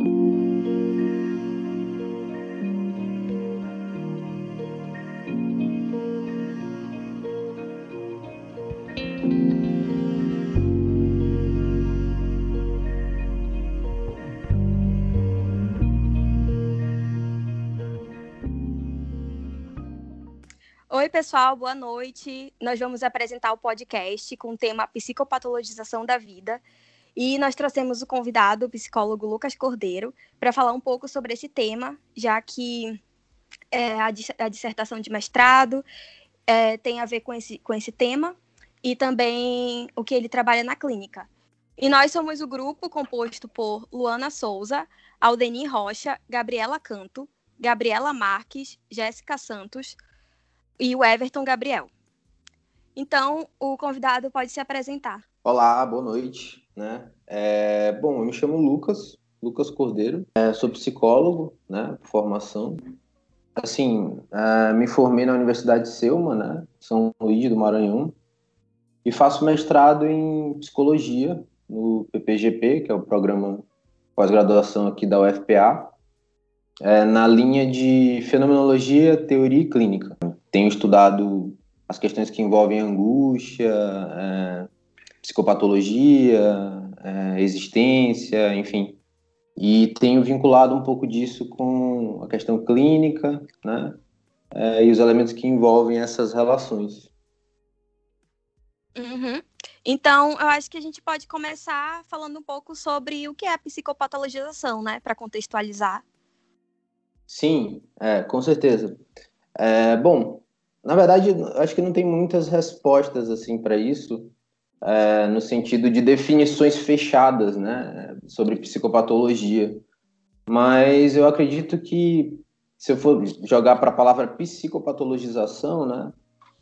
Oi, pessoal, boa noite. Nós vamos apresentar o podcast com o tema Psicopatologização da Vida. E nós trouxemos o convidado, o psicólogo Lucas Cordeiro, para falar um pouco sobre esse tema, já que é, a, a, dissertação de mestrado é, tem a ver com esse, com esse tema e também o que ele trabalha na clínica. E nós somos o grupo composto por Luana Souza, Aldeni Rocha, Gabriela Canto, Gabriela Marques, Jéssica Santos, e o Everton Gabriel. Então, o convidado pode se apresentar. Olá, boa noite. Né? É, bom, eu me chamo Lucas, Lucas Cordeiro, é, sou psicólogo, né, formação. Assim, é, me formei na Universidade de Selma, né, São Luís do Maranhão, e faço mestrado em psicologia no PPGP, que é o programa pós-graduação aqui da UFPA, é, na linha de fenomenologia, teoria e clínica tenho estudado as questões que envolvem angústia, é, psicopatologia, é, existência, enfim. E tenho vinculado um pouco disso com a questão clínica, né? É, e os elementos que envolvem essas relações. Uhum. Então, eu acho que a gente pode começar falando um pouco sobre o que é a psicopatologização, né? Para contextualizar. Sim, é, com certeza. É, bom, na verdade, acho que não tem muitas respostas assim para isso, é, no sentido de definições fechadas, né, sobre psicopatologia. Mas eu acredito que se eu for jogar para a palavra psicopatologização, né,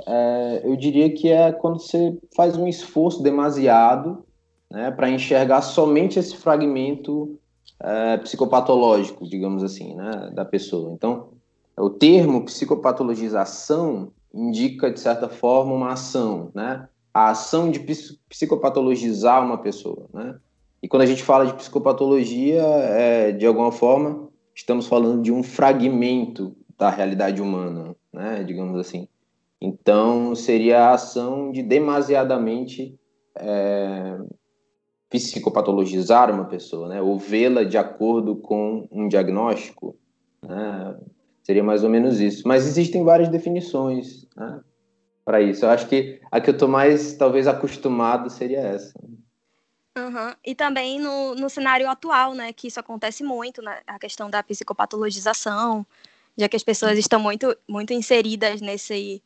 é, eu diria que é quando você faz um esforço demasiado né, para enxergar somente esse fragmento é, psicopatológico, digamos assim, né, da pessoa. Então, o termo psicopatologização indica, de certa forma, uma ação, né? A ação de psicopatologizar uma pessoa, né? E quando a gente fala de psicopatologia, é, de alguma forma, estamos falando de um fragmento da realidade humana, né? Digamos assim. Então, seria a ação de demasiadamente é, psicopatologizar uma pessoa, né? Ou vê-la de acordo com um diagnóstico, né? Seria mais ou menos isso. Mas existem várias definições né, para isso. Eu acho que a que eu estou mais, talvez, acostumado seria essa. Uhum. E também no, no cenário atual, né, que isso acontece muito, né, a questão da psicopatologização, já que as pessoas estão muito, muito inseridas nesse,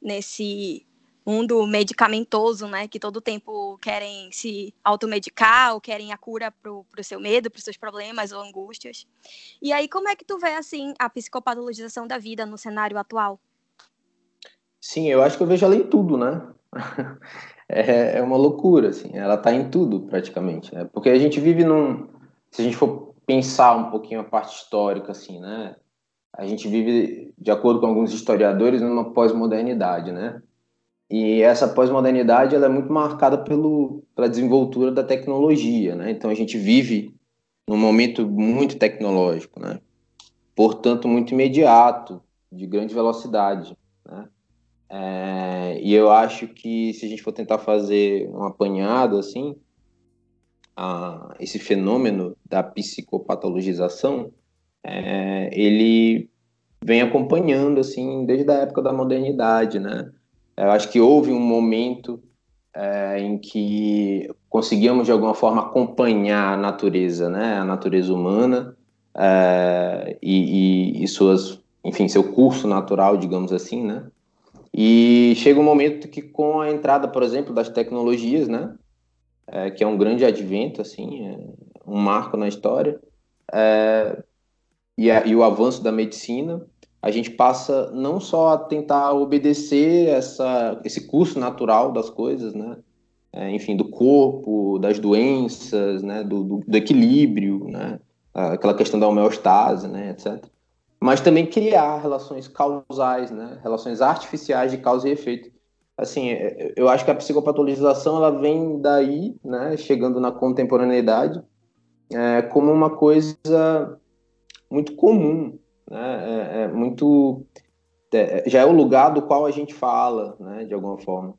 nesse mundo medicamentoso, né, que todo tempo querem se automedicar ou querem a cura para o seu medo, para os seus problemas ou angústias. E aí, como é que tu vê, assim, a psicopatologização da vida no cenário atual? Sim, eu acho que eu vejo ela em tudo, né? é, é uma loucura, assim, ela está em tudo, praticamente, né? Porque a gente vive num... Se a gente for pensar um pouquinho a parte histórica, assim, né? A gente vive, de acordo com alguns historiadores, numa pós-modernidade, né? E essa pós-modernidade ela é muito marcada pelo, pela desenvoltura da tecnologia, né? Então a gente vive num momento muito tecnológico, né? Portanto, muito imediato, de grande velocidade, né? É, e eu acho que se a gente for tentar fazer um apanhado assim, a, esse fenômeno da psicopatologização, é, ele vem acompanhando assim desde a época da modernidade, né? Eu acho que houve um momento é, em que conseguíamos de alguma forma acompanhar a natureza, né, a natureza humana é, e, e, e, suas, enfim, seu curso natural, digamos assim, né. E chega um momento que com a entrada, por exemplo, das tecnologias, né, é, que é um grande advento, assim, é um marco na história, é, e, a, e o avanço da medicina, a gente passa não só a tentar obedecer essa, esse curso natural das coisas, né? É, enfim, do corpo, das doenças, né? Do, do, do, equilíbrio, né? Aquela questão da homeostase, né? Etc. Mas também criar relações causais, né? Relações artificiais de causa e efeito. Assim, é, eu acho que a psicopatologização ela vem daí, né? Chegando na contemporaneidade, é, como uma coisa muito comum, né? É, é muito é, já é o lugar do qual a gente fala, né? De alguma forma.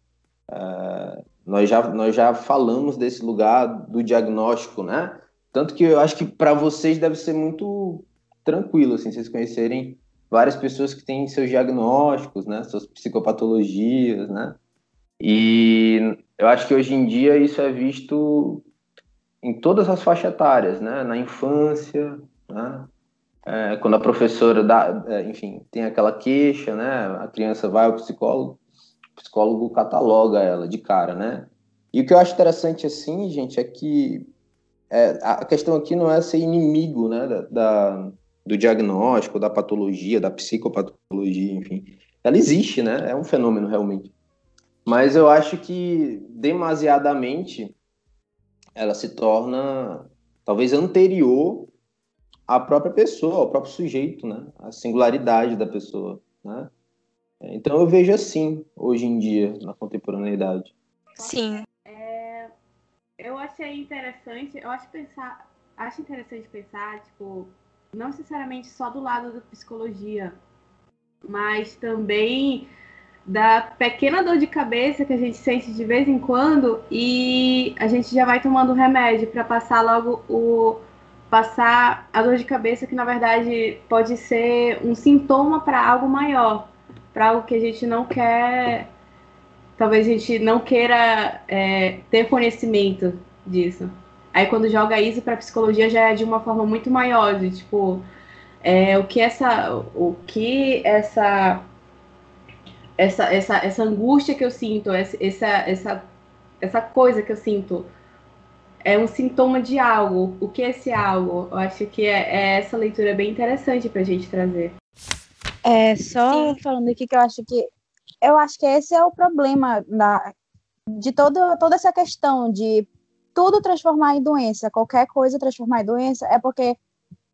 É, nós já nós já falamos desse lugar do diagnóstico, né? Tanto que eu acho que para vocês deve ser muito tranquilo, assim, vocês conhecerem várias pessoas que têm seus diagnósticos, né? Suas psicopatologias, né? E eu acho que hoje em dia isso é visto em todas as faixas etárias, né? Na infância, né? É, quando a professora dá, é, enfim, tem aquela queixa, né? A criança vai ao psicólogo, o psicólogo cataloga ela de cara, né? E o que eu acho interessante assim, gente, é que é, a questão aqui não é ser inimigo, né? Da, da, do diagnóstico, da patologia, da psicopatologia, enfim. Ela existe, né? É um fenômeno realmente. Mas eu acho que demasiadamente ela se torna talvez anterior à própria pessoa, ao próprio sujeito, né? A singularidade da pessoa, né? Então eu vejo assim hoje em dia na contemporaneidade. Sim. É, eu achei interessante, eu acho pensar, acho interessante pensar, tipo, não necessariamente só do lado da psicologia, mas também da pequena dor de cabeça que a gente sente de vez em quando e a gente já vai tomando remédio para passar logo o passar a dor de cabeça que na verdade pode ser um sintoma para algo maior, para algo que a gente não quer, talvez a gente não queira é, ter conhecimento disso. Aí quando joga isso para psicologia já é de uma forma muito maior, de tipo é, o que essa o que essa essa, essa, essa angústia que eu sinto, essa, essa, essa coisa que eu sinto, é um sintoma de algo. O que é esse algo? Eu acho que é, é essa leitura bem interessante para a gente trazer. É, só Sim. falando aqui que eu acho que eu acho que esse é o problema da, de todo, toda essa questão de tudo transformar em doença, qualquer coisa transformar em doença, é porque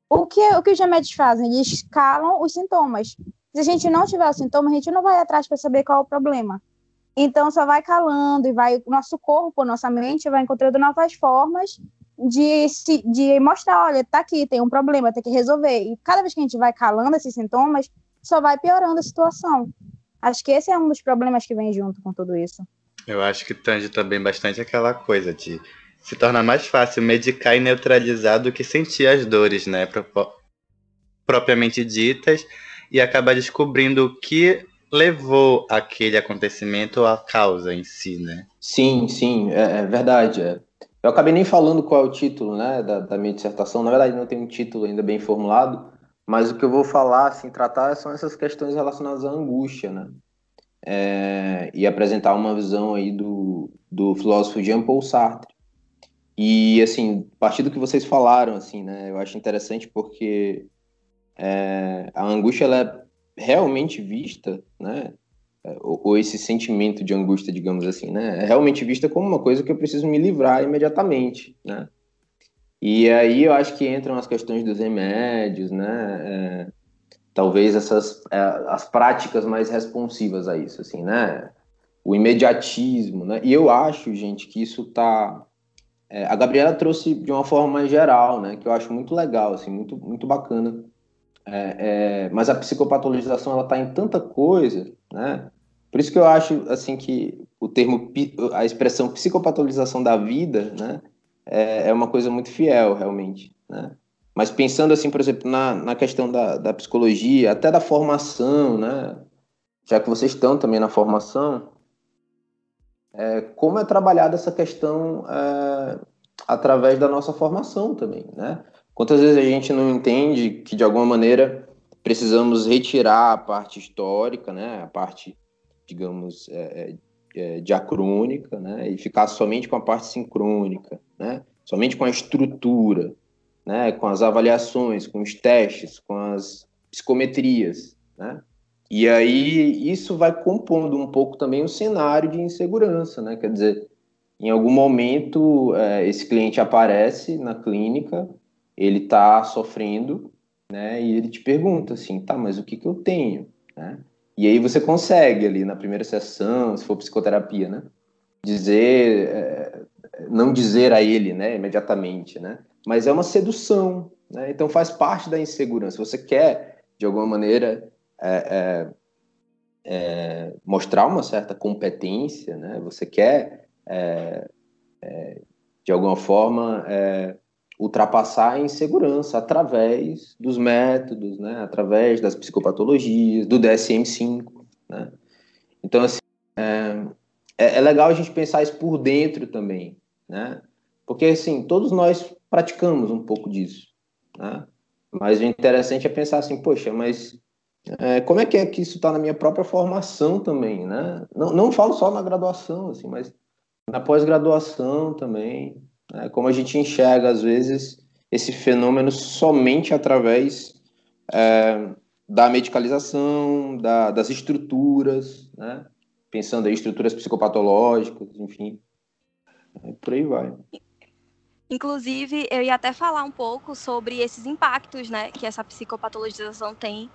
o que, o que os remédios fazem? Eles escalam os sintomas. Se a gente não tiver o sintoma, a gente não vai atrás para saber qual é o problema. Então, só vai calando e vai, o nosso corpo, nossa mente vai encontrando novas formas de, se, de mostrar, olha, tá aqui, tem um problema, tem que resolver. E cada vez que a gente vai calando esses sintomas, só vai piorando a situação. Acho que esse é um dos problemas que vem junto com tudo isso. Eu acho que tange também bastante aquela coisa de se torna mais fácil medicar e neutralizar do que sentir as dores, né, propriamente ditas, e acabar descobrindo o que levou aquele acontecimento à causa em si, né? Sim, sim, é, é verdade. É. Eu acabei nem falando qual é o título, né, da, da, minha dissertação. Na verdade, não tem um título ainda bem formulado, mas o que eu vou falar, assim, tratar são essas questões relacionadas à angústia, né? É, e apresentar uma visão aí do, do filósofo Jean-Paul Sartre. E, assim, a partir do que vocês falaram, assim, né, eu acho interessante porque é, a angústia ela é realmente vista, né? É, ou, ou, esse sentimento de angústia, digamos assim, né? É realmente vista como uma coisa que eu preciso me livrar imediatamente, né? E aí eu acho que entram as questões dos remédios, né? É, talvez essas é, as práticas mais responsivas a isso, assim, né? O imediatismo, né? E eu acho, gente, que isso tá é, a Gabriela trouxe de uma forma mais geral, né? Que eu acho muito legal, assim, muito muito bacana é, é, mas a psicopatologização ela está em tanta coisa, né? Por isso que eu acho assim que o termo, a expressão psicopatologização da vida, né, é, é uma coisa muito fiel realmente, né? Mas pensando assim, por exemplo, na, na questão da, da psicologia, até da formação, né? Já que vocês estão também na formação, é, como é trabalhada essa questão é, através da nossa formação também, né? Quantas vezes a gente não entende que, de alguma maneira, precisamos retirar a parte histórica, né, a parte, digamos, é, é, é, diacrônica, né, e ficar somente com a parte sincrônica, né, somente com a estrutura, né, com as avaliações, com os testes, com as psicometrias, né, e aí isso vai compondo um pouco também o cenário de insegurança, né, quer dizer, em algum momento é, esse cliente aparece na clínica ele está sofrendo, né? E ele te pergunta assim, tá, mas o que que eu tenho, né? E aí você consegue ali na primeira sessão, se for psicoterapia, né? Dizer, é, não dizer a ele, né, imediatamente, né? Mas é uma sedução, né? Então faz parte da insegurança. Você quer, de alguma maneira, é, é, é mostrar uma certa competência, né? Você quer, é, é, de alguma forma, ultrapassar a insegurança através dos métodos, né? Através das psicopatologias, do DSM-5, né? Então, assim, é, é legal a gente pensar isso por dentro também, né? Porque, assim, todos nós praticamos um pouco disso, né? Mas o interessante é pensar assim, poxa, mas é, como é que é que isso está na minha própria formação também, né? Não, não falo só na graduação, assim, mas na pós-graduação também, né? como a gente enxerga, às vezes, esse fenômeno somente através é, da medicalização, da, das estruturas, né? pensando em estruturas psicopatológicas, enfim. Por aí vai. Inclusive, eu ia até falar um pouco sobre esses impactos, né, que essa psicopatologização tem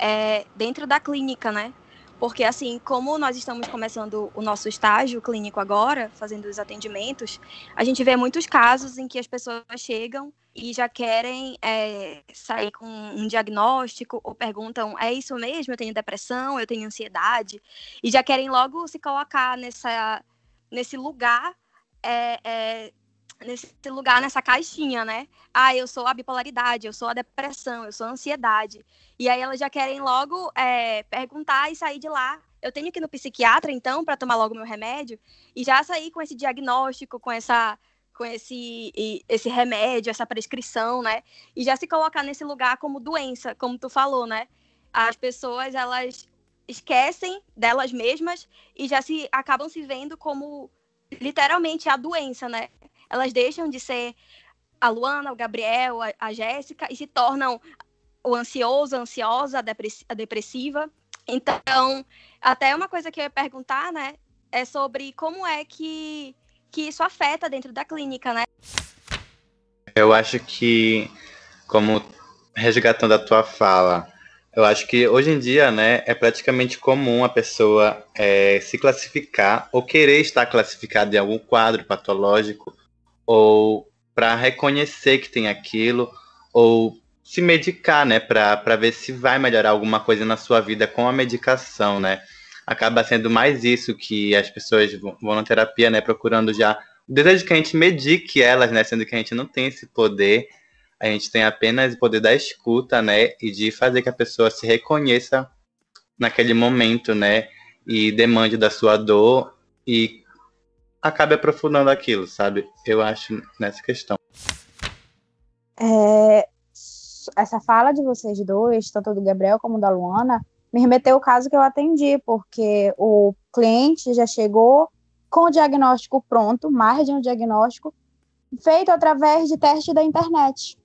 é, dentro da clínica, né? Porque, assim, como nós estamos começando o nosso estágio clínico agora, fazendo os atendimentos, a gente vê muitos casos em que as pessoas chegam e já querem é, sair com um diagnóstico ou perguntam: é isso mesmo? Eu tenho depressão, eu tenho ansiedade, e já querem logo se colocar nessa, nesse lugar. É, é, nesse lugar, nessa caixinha, né? Ah, eu sou a bipolaridade, eu sou a depressão, eu sou a ansiedade. E aí elas já querem logo é, perguntar e sair de lá. Eu tenho que ir no psiquiatra, então, para tomar logo meu remédio? E já sair com esse diagnóstico, com essa com esse, esse remédio, essa prescrição, né? E já se colocar nesse lugar como doença, como tu falou, né? As pessoas, elas esquecem delas mesmas e já se acabam se vendo como literalmente a doença, né? Elas deixam de ser a Luana, o Gabriel, a, a Jéssica e se tornam o ansioso, a ansiosa, a, depressiva. Então, até uma coisa que eu ia perguntar, né, é sobre como é que, que isso afeta dentro da clínica, né? Eu acho que, como resgatando a tua fala, eu acho que hoje em dia, né, é praticamente comum a pessoa é, se classificar ou querer estar classificada em algum quadro patológico ou para reconhecer que tem aquilo, ou se medicar, né, para ver se vai melhorar alguma coisa na sua vida com a medicação, né? Acaba sendo mais isso que as pessoas vão na terapia, né, procurando já o desejo que a gente medique elas, né, sendo que a gente não tem esse poder, a gente tem apenas o poder da escuta, né, e de fazer que a pessoa se reconheça naquele momento, né, e demande da sua dor e acabe aprofundando aquilo, sabe? Eu acho nessa questão. É, essa fala de vocês dois, tanto do Gabriel como da Luana, me remeteu ao caso que eu atendi, porque o cliente já chegou com o diagnóstico pronto, mais de um diagnóstico, feito através de teste da internet.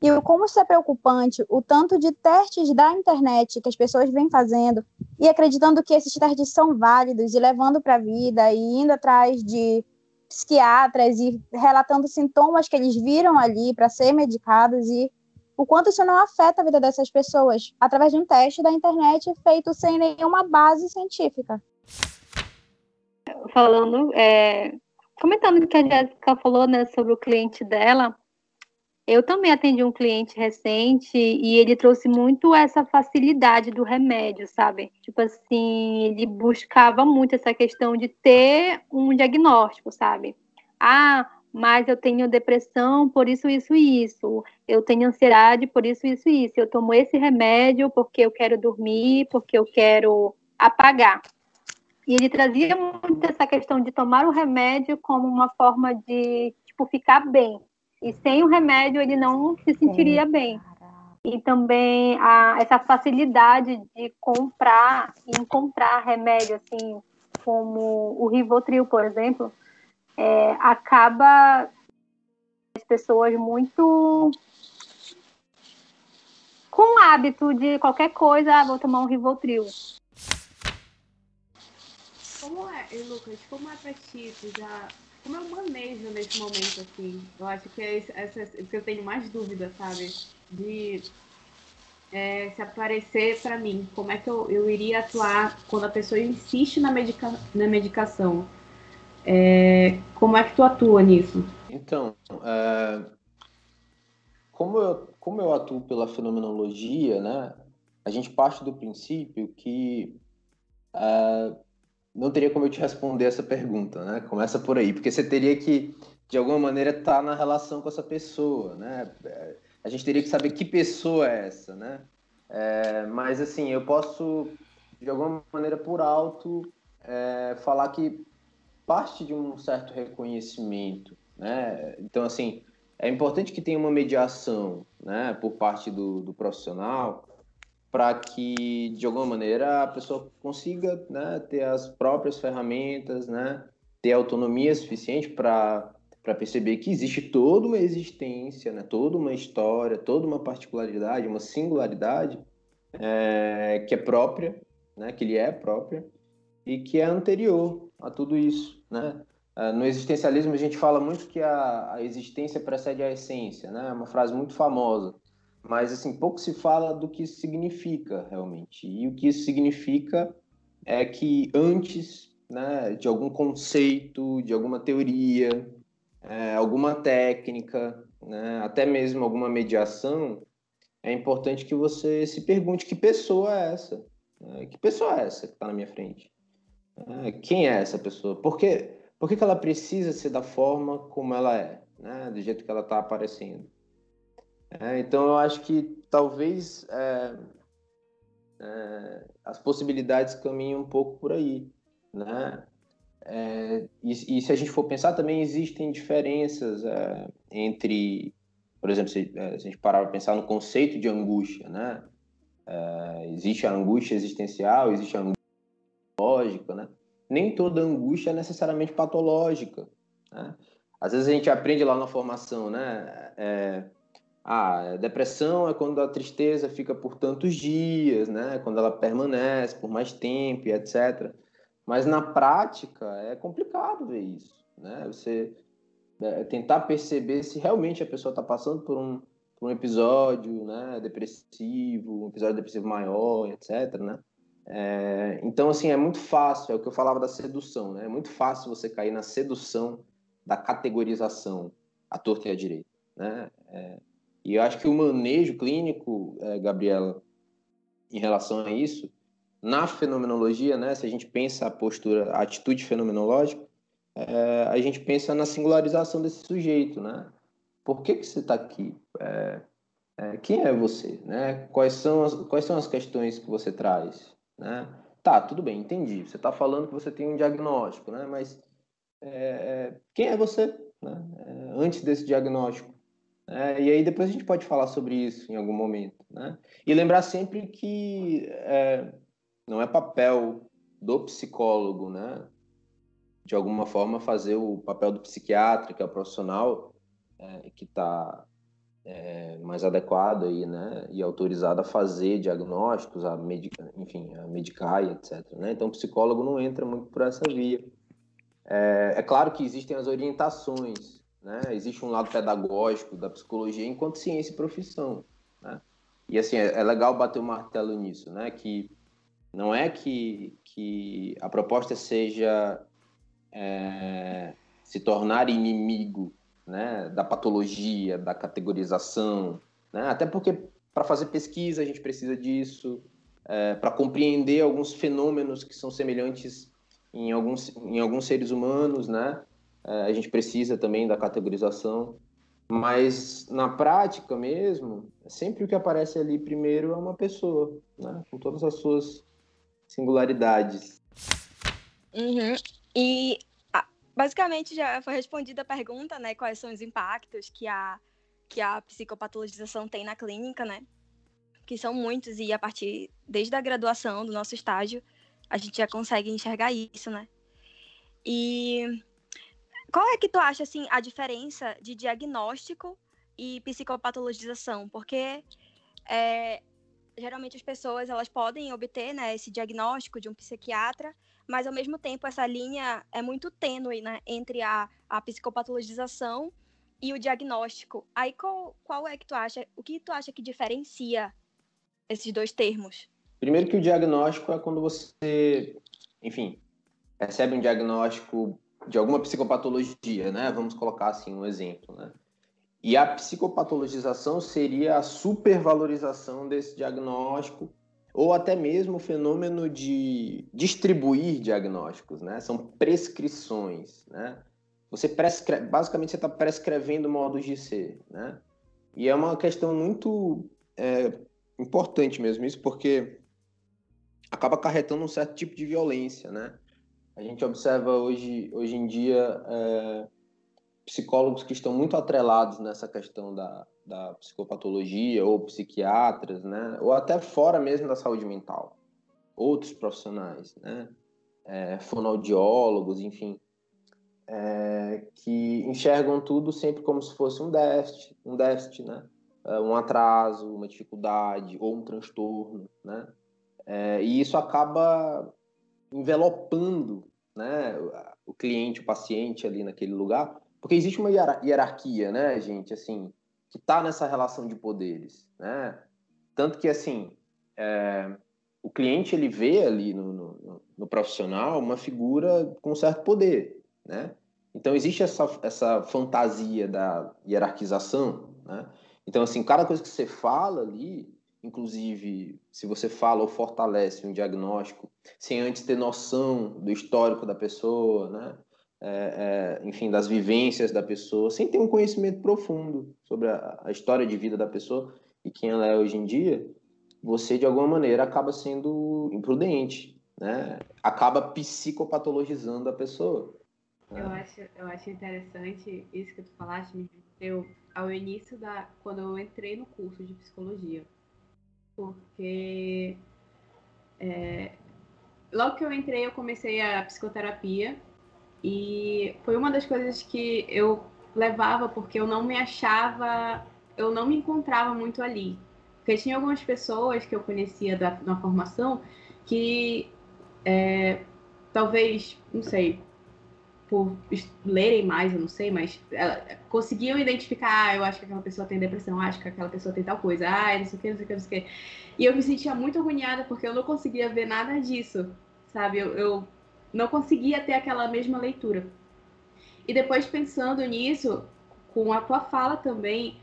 E como isso é preocupante, o tanto de testes da internet que as pessoas vêm fazendo e acreditando que esses testes são válidos e levando para a vida e indo atrás de psiquiatras e relatando sintomas que eles viram ali para ser medicados e o quanto isso não afeta a vida dessas pessoas através de um teste da internet feito sem nenhuma base científica. Falando, é, comentando o que a Jéssica falou né, sobre o cliente dela, eu também atendi um cliente recente e ele trouxe muito essa facilidade do remédio, sabe? Tipo assim, ele buscava muito essa questão de ter um diagnóstico, sabe? Ah, mas eu tenho depressão por isso, isso e isso. Eu tenho ansiedade por isso, isso e isso. Eu tomo esse remédio porque eu quero dormir, porque eu quero apagar. E ele trazia muito essa questão de tomar o remédio como uma forma de, tipo, ficar bem e sem o remédio ele não se sentiria Sim. bem. E também a, essa facilidade de comprar e encontrar remédio, assim, como o Rivotril, por exemplo, é, acaba as pessoas muito com o hábito de qualquer coisa, ah, vou tomar um Rivotril. Como é, Lucas, como é pra ti, já como eu manejo nesse momento, assim? Eu acho que é essa, que eu tenho mais dúvida, sabe? De é, se aparecer para mim, como é que eu, eu iria atuar quando a pessoa insiste na, medica, na medicação? É, como é que tu atua nisso? Então, é, como, eu, como eu atuo pela fenomenologia, né, a gente parte do princípio que é, não teria como eu te responder essa pergunta, né? Começa por aí, porque você teria que, de alguma maneira, estar tá na relação com essa pessoa, né? É, a gente teria que saber que pessoa é essa, né? É, mas, assim, eu posso, de alguma maneira, por alto, é, falar que parte de um certo reconhecimento, né? Então, assim, é importante que tenha uma mediação, né, por parte do, do profissional, para que, de alguma maneira, a pessoa consiga né, ter as próprias ferramentas, né, ter autonomia suficiente para perceber que existe toda uma existência, né, toda uma história, toda uma particularidade, uma singularidade é, que é própria, né, que lhe é própria, e que é anterior a tudo isso. Né? É, no existencialismo, a gente fala muito que a, a existência precede a essência, né? é uma frase muito famosa mas assim pouco se fala do que isso significa realmente. E o que isso significa é que antes né, de algum conceito, de alguma teoria, é, alguma técnica, né, até mesmo alguma mediação, é importante que você se pergunte que pessoa é essa, né? que pessoa é essa que está na minha frente, é, quem é essa pessoa, por que, por que, ela precisa ser da forma como ela é, né? do jeito que ela está aparecendo. É, então eu acho que talvez é, é, as possibilidades caminham um pouco por aí, né? É, e, e, se a gente for pensar também existem diferenças é, entre, por exemplo, se, é, se, a gente parar para pensar no conceito de angústia, né? existe a angústia existencial, existe a angústia patológica, né? Nem toda angústia é necessariamente patológica, né? Às vezes a gente aprende lá na formação, né? Ah, depressão é quando a tristeza fica por tantos dias, né? Quando ela permanece por mais tempo, etc. Mas na prática é complicado ver isso, né? Você é, tentar perceber se realmente a pessoa está passando por um, por um episódio, né? Depressivo, um episódio depressivo maior, etc. Né? É, então, assim, é muito fácil, é o que eu falava da sedução, né? É muito fácil você cair na sedução da categorização à torta e à direita, né? É, e eu acho que o manejo clínico, é, Gabriela, em relação a isso, na fenomenologia, né, se a gente pensa a postura, a atitude fenomenológica, é, a gente pensa na singularização desse sujeito, né? Por que, que você está aqui? É, é, quem é você? Né? Quais, são as, quais são as questões que você traz? Né? Tá, tudo bem, entendi. Você está falando que você tem um diagnóstico, né? mas é, é, quem é você né? É, antes desse diagnóstico? É, e aí depois a gente pode falar sobre isso em algum momento, né? E lembrar sempre que é, não é papel do psicólogo, né? De alguma forma fazer o papel do psiquiatra, que é o profissional é, que está é, mais adequado aí, né? E autorizado a fazer diagnósticos, a medicar, enfim, a medicar e etc. Né? Então o psicólogo não entra muito por essa via. É, é claro que existem as orientações né? Existe um lado pedagógico da psicologia enquanto ciência e profissão. Né? E assim, é, é legal bater o martelo nisso, né? que não é que, que a proposta seja é, se tornar inimigo né? da patologia, da categorização, né? até porque para fazer pesquisa a gente precisa disso, é, para compreender alguns fenômenos que são semelhantes em alguns, em alguns seres humanos, né? É, a gente precisa também da categorização, mas na prática mesmo, sempre o que aparece ali primeiro é uma pessoa, né? com todas as suas singularidades. Uhum. E basicamente já foi respondida a pergunta, né? Quais são os impactos que a, que a psicopatologização tem na clínica, né? Que são muitos, e a partir desde a graduação do nosso estágio, a gente já consegue enxergar isso, né? E qual é que tu acha, assim, a diferença de diagnóstico e psicopatologização? Porque é, geralmente as pessoas elas podem obter né, esse diagnóstico de um psiquiatra, mas ao mesmo tempo essa linha é muito tênue né, entre a, a psicopatologização e o diagnóstico. Aí qual, qual é que tu acha, o que tu acha que diferencia esses dois termos? Primeiro que o diagnóstico é quando você, enfim, recebe um diagnóstico de alguma psicopatologia, né? Vamos colocar assim um exemplo, né? E a psicopatologização seria a supervalorização desse diagnóstico ou até mesmo o fenômeno de distribuir diagnósticos, né? São prescrições, né? Você prescreve, basicamente você está prescrevendo modos de ser, né? E é uma questão muito é, importante mesmo isso, porque acaba acarretando um certo tipo de violência, né? A gente observa hoje, hoje em dia é, psicólogos que estão muito atrelados nessa questão da, da psicopatologia, ou psiquiatras, né? Ou até fora mesmo da saúde mental. Outros profissionais, né? É, fonoaudiólogos, enfim, é, que enxergam tudo sempre como se fosse um déficit, um déficit, né? É, um atraso, uma dificuldade ou um transtorno, né? É, e isso acaba envelopando, né? O cliente, o paciente ali naquele lugar, porque existe uma hierarquia, né, gente, assim, que está nessa relação de poderes, né? Tanto que assim, é, o cliente ele vê ali no, no, no profissional uma figura com certo poder, né? Então existe essa, essa fantasia da hierarquização, né? Então assim, cada coisa que você fala ali, inclusive se você fala ou fortalece um diagnóstico sem antes ter noção do histórico da pessoa, né? É, é, enfim, das vivências da pessoa, sem ter um conhecimento profundo sobre a, a, história de vida da pessoa e quem ela é hoje em dia, você de alguma maneira acaba sendo imprudente, né? Acaba psicopatologizando a pessoa. Eu acho, eu acho interessante isso que tu falaste, me deu ao início da quando eu entrei no curso de psicologia, porque é, logo que eu entrei eu comecei a psicoterapia e foi uma das coisas que eu levava porque eu não me achava, eu não me encontrava muito ali, porque tinha algumas pessoas que eu conhecia da, na formação que é, talvez, não sei, por lerem mais, eu não sei, mas conseguiam identificar, ah, eu acho que aquela pessoa tem depressão, acho que aquela pessoa tem tal coisa, ah, não sei o que, não sei o que, não sei o que. E eu me sentia muito agoniada porque eu não conseguia ver nada disso, sabe? Eu, eu não conseguia ter aquela mesma leitura. E depois pensando nisso, com a tua fala também,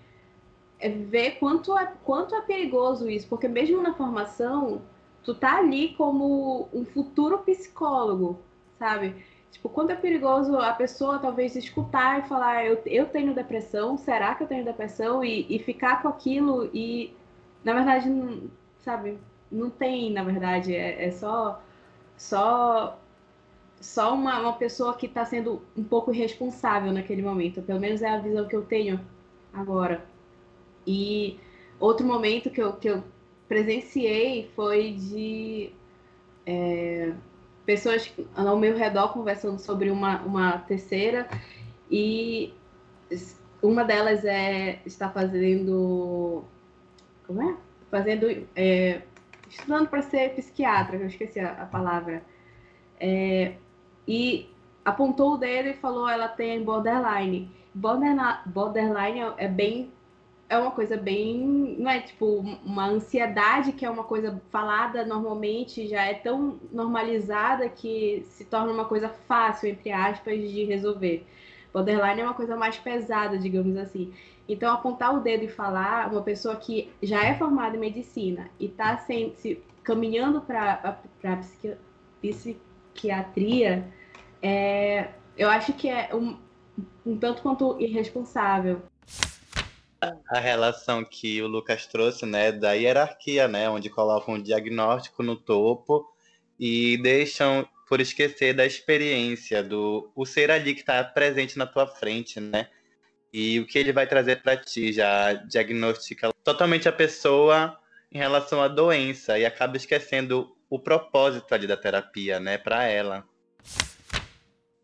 é ver quanto é, quanto é perigoso isso, porque mesmo na formação, tu tá ali como um futuro psicólogo, sabe? Tipo, quanto é perigoso a pessoa talvez escutar e falar, eu, eu tenho depressão, será que eu tenho depressão? E, e ficar com aquilo e, na verdade, não, sabe, não tem, na verdade, é, é só, só, só uma, uma pessoa que está sendo um pouco irresponsável naquele momento. Pelo menos é a visão que eu tenho agora. E outro momento que eu, que eu presenciei foi de. É, pessoas ao meu redor conversando sobre uma, uma terceira e uma delas é está fazendo como é? Fazendo é, estudando para ser psiquiatra eu esqueci a, a palavra. É, e apontou o dedo e falou ela tem borderline. Borderline, borderline é bem é uma coisa bem. Não é tipo uma ansiedade que é uma coisa falada normalmente, já é tão normalizada que se torna uma coisa fácil, entre aspas, de resolver. Borderline é uma coisa mais pesada, digamos assim. Então, apontar o dedo e falar, uma pessoa que já é formada em medicina e está se, caminhando para a psiqui, psiquiatria, é, eu acho que é um, um tanto quanto irresponsável a relação que o Lucas trouxe, né, da hierarquia, né, onde colocam o diagnóstico no topo e deixam por esquecer da experiência do o ser ali que está presente na tua frente, né? E o que ele vai trazer para ti já diagnostica totalmente a pessoa em relação à doença e acaba esquecendo o propósito ali da terapia, né, para ela.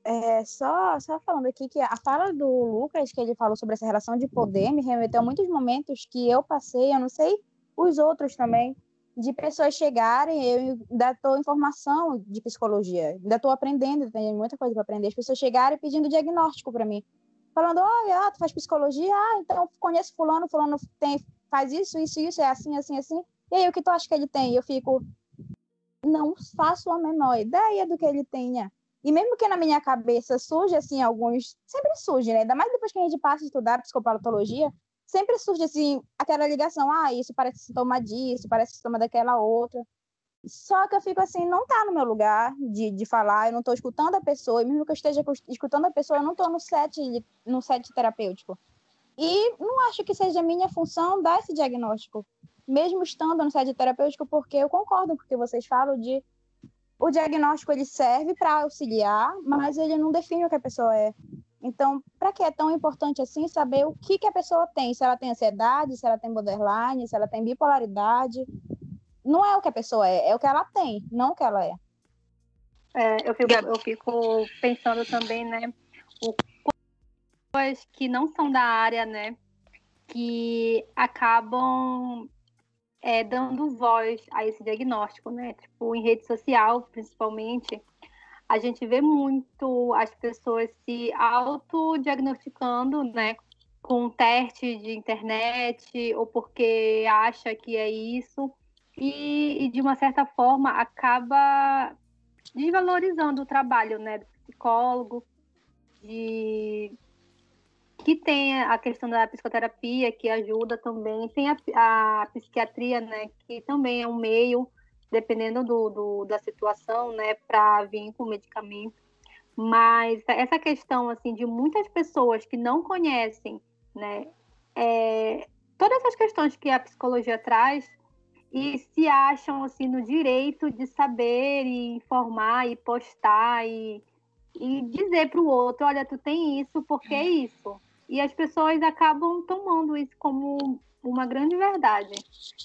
É, só, só falando aqui que a fala do Lucas, que ele falou sobre essa relação de poder, me remeteu a muitos momentos que eu passei, eu não sei os outros também, de pessoas chegarem, eu ainda estou em formação de psicologia, ainda estou aprendendo, tem muita coisa para aprender, as pessoas chegarem pedindo diagnóstico para mim, falando, olha, ah, tu faz psicologia, ah, então conheço fulano, fulano tem, faz isso, isso, isso, é assim, assim, assim, e aí o que tu acha que ele tem? Eu fico, não faço a menor ideia do que ele tenha, E mesmo que na minha cabeça surge, assim, alguns... Sempre surge, né? Ainda mais depois que a gente passa a estudar psicopatologia, sempre surge, assim, aquela ligação. Ah, isso parece sintoma disso, parece sintoma daquela outra. Só que eu fico assim, não tá no meu lugar de, de falar, eu não tô escutando a pessoa, e mesmo que eu esteja escutando a pessoa, eu não tô no set, no set terapêutico. E não acho que seja minha função dar esse diagnóstico, mesmo estando no set terapêutico, porque eu concordo com o que vocês falam de o diagnóstico ele serve para auxiliar, mas ele não define o que a pessoa é. Então, para que é tão importante assim saber o que, que a pessoa tem? Se ela tem ansiedade, se ela tem borderline, se ela tem bipolaridade. Não é o que a pessoa é, é o que ela tem, não o que ela é. é eu, fico, eu fico pensando também, né? O, coisas que não são da área, né? Que acabam é, dando voz a esse diagnóstico, né? Tipo, em rede social, principalmente, a gente vê muito as pessoas se autodiagnosticando, né? Com teste de internet ou porque acha que é isso e, e de uma certa forma acaba desvalorizando o trabalho, né? Do psicólogo, de que tem a questão da psicoterapia, que ajuda também, tem a, a psiquiatria, né, que também é um meio, dependendo do, do da situação, né, para vir com medicamento. Mas essa questão, assim, de muitas pessoas que não conhecem, né, é, todas essas questões que a psicologia traz e se acham, assim, no direito de saber e informar e postar e, e dizer para o outro, olha, tu tem isso, porque é isso e as pessoas acabam tomando isso como uma grande verdade.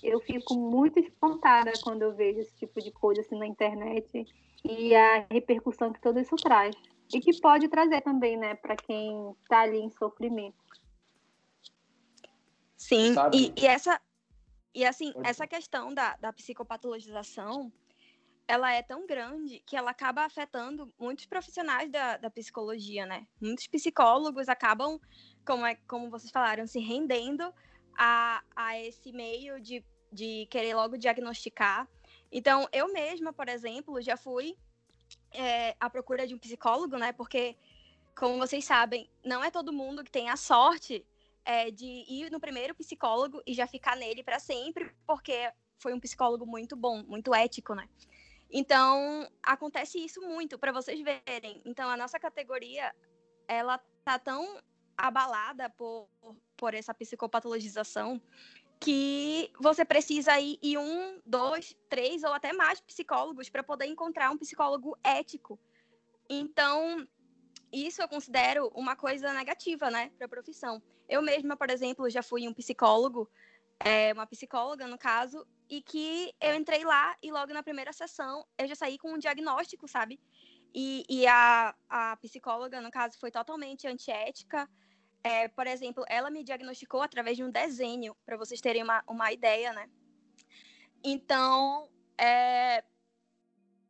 Eu fico muito espantada quando eu vejo esse tipo de coisa assim na internet e a repercussão que tudo isso traz. E que pode trazer também, né, para quem está ali em sofrimento. Sim, e, e, essa e assim, essa questão da, da psicopatologização, ela é tão grande que ela acaba afetando muitos profissionais da, da psicologia, né? Muitos psicólogos acabam como, é, como vocês falaram, se rendendo a, a esse meio de, de querer logo diagnosticar. Então, eu mesma, por exemplo, já fui é, à procura de um psicólogo, né? Porque, como vocês sabem, não é todo mundo que tem a sorte é, de ir no primeiro psicólogo e já ficar nele para sempre, porque foi um psicólogo muito bom, muito ético, né? Então, acontece isso muito, para vocês verem. Então, a nossa categoria, ela tá tão abalada por, por essa psicopatologização que você precisa ir em um, dois, três ou até mais psicólogos para poder encontrar um psicólogo ético. Então, isso eu considero uma coisa negativa, né, para a profissão. Eu mesma, por exemplo, já fui um psicólogo, é, uma psicóloga, no caso, e que eu entrei lá e logo na primeira sessão eu já saí com um diagnóstico, sabe? E, e a, a psicóloga, no caso, foi totalmente antiética, é, por exemplo, ela me diagnosticou através de um desenho, para vocês terem uma, uma ideia, né? Então, é,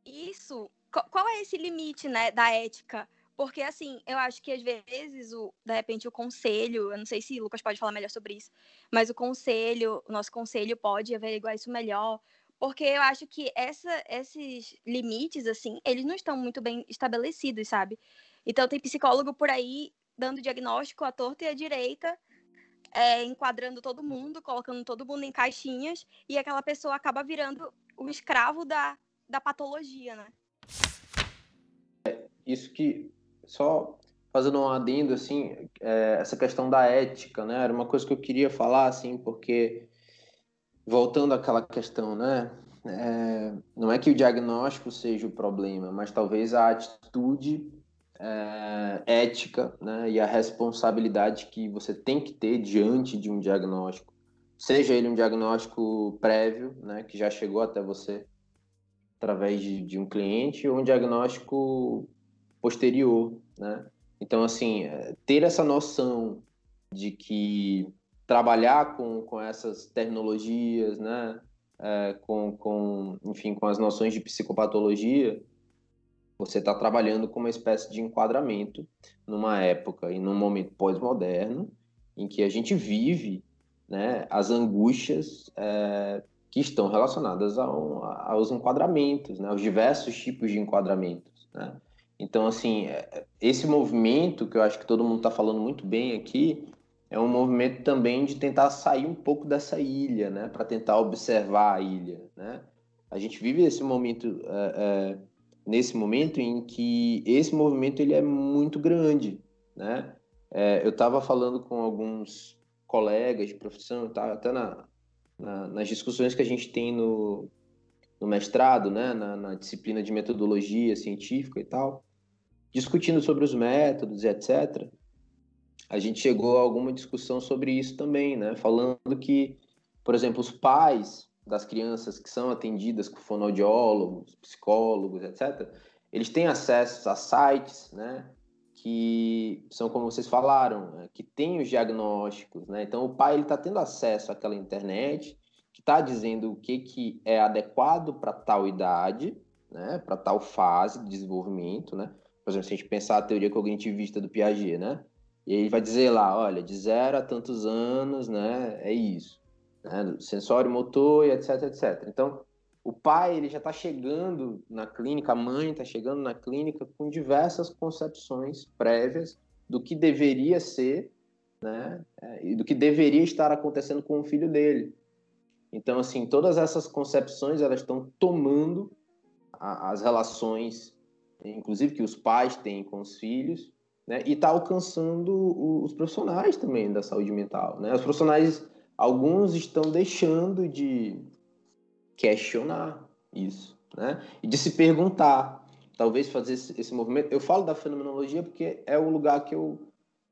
isso, qual é esse limite, né, da ética? Porque, assim, eu acho que às vezes, o, de repente, o conselho, eu não sei se o Lucas pode falar melhor sobre isso, mas o conselho, o nosso conselho pode averiguar isso melhor, porque eu acho que essa, esses limites, assim, eles não estão muito bem estabelecidos, sabe? Então, tem psicólogo por aí dando diagnóstico à torta e à direita, é, enquadrando todo mundo, colocando todo mundo em caixinhas, e aquela pessoa acaba virando o escravo da, da patologia, né? Isso que, só fazendo um adendo, assim, é, essa questão da ética, né, era uma coisa que eu queria falar, assim, porque, voltando àquela questão, né, é, não é que o diagnóstico seja o problema, mas talvez a atitude é, ética né, e a responsabilidade que você tem que ter diante de um diagnóstico, seja ele um diagnóstico prévio, né, que já chegou até você através de, de um cliente, ou um diagnóstico posterior, né? Então, assim, é, ter essa noção de que trabalhar com, com essas tecnologias, né, é, com, com, enfim, com as noções de psicopatologia, você está trabalhando com uma espécie de enquadramento numa época e num momento pós-moderno em que a gente vive né, as angústias é, que estão relacionadas ao, aos enquadramentos, né, aos diversos tipos de enquadramentos. Né? Então, assim, é, esse movimento que eu acho que todo mundo está falando muito bem aqui é um movimento também de tentar sair um pouco dessa ilha, né, para tentar observar a ilha, né. A gente vive esse momento, é, é, nesse momento em que esse movimento ele é muito grande, né. É, eu estava falando com alguns colegas de profissão, tá, até na, na, nas discussões que a gente tem no, no mestrado, né, na, na, disciplina de metodologia científica e tal, discutindo sobre os métodos e etc. A gente chegou a alguma discussão sobre isso também, né, falando que, por exemplo, os pais das crianças que são atendidas com fonoaudiólogos, psicólogos, etc., eles têm acesso a sites, né, que são como vocês falaram, né, que tem os diagnósticos, né? Então o pai ele está tendo acesso àquela internet que está dizendo o que, que é adequado para tal idade, né? Para tal fase de desenvolvimento, né? Por exemplo, se a gente pensar a teoria cognitivista do Piaget, né? E ele vai dizer lá, olha, de zero a tantos anos, né? É isso, né? Sensório, motor e etc, etc. Então o pai ele já está chegando na clínica, a mãe está chegando na clínica com diversas concepções prévias do que deveria ser, né, é, e do que deveria estar acontecendo com o filho dele. Então, assim, todas essas concepções elas estão tomando a, as relações, inclusive que os pais têm com os filhos, né, e está alcançando os profissionais também da saúde mental, né? Os profissionais, alguns estão deixando de questionar isso, né? E de se perguntar, talvez fazer esse, esse movimento. Eu falo da fenomenologia porque é o lugar que eu,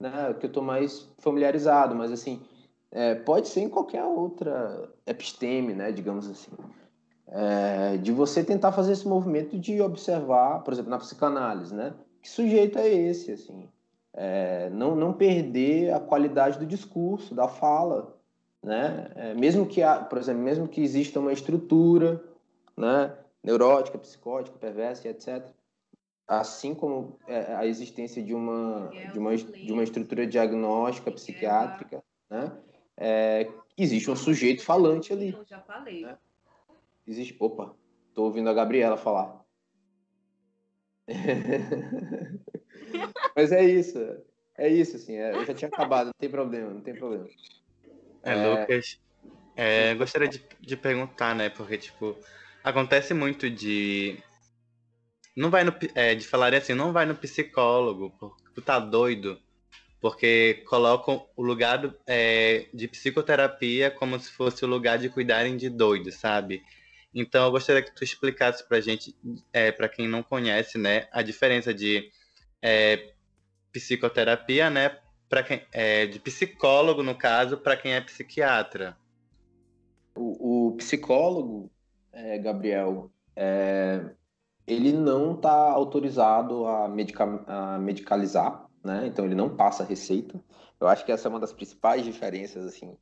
né, que eu tô mais familiarizado, mas assim, é, pode ser em qualquer outra episteme, né, digamos assim. É, de você tentar fazer esse movimento de observar, por exemplo, na psicanálise, né? Que sujeito é esse, assim? É, não, não perder a qualidade do discurso, da fala, né? É, mesmo que, há, por exemplo, mesmo que exista uma estrutura, né, neurótica, psicótica, perversa, etc. Assim como é, a existência de uma de uma de uma estrutura diagnóstica psiquiátrica, né? É, existe um sujeito falante ali. Eu já falei. Né? Existe. Opa, tô ouvindo a Gabriela falar. Mas é isso. É isso, assim. É, eu já tinha acabado, não tem problema, não tem problema. É, é, Lucas, é, gostaria de, de perguntar, né? Porque, tipo, acontece muito de. Não vai no. É, de falar assim, não vai no psicólogo, tu tá doido. Porque colocam o lugar do, é, de psicoterapia como se fosse o lugar de cuidarem de doido, sabe? Então eu gostaria que tu explicasse pra gente, é, pra quem não conhece, né, a diferença de é, psicoterapia, né, para quem é de psicólogo no caso para quem é psiquiatra o, o psicólogo é, Gabriel é, ele não está autorizado a, medica, a medicalizar né então ele não passa receita eu acho que essa é uma das principais diferenças assim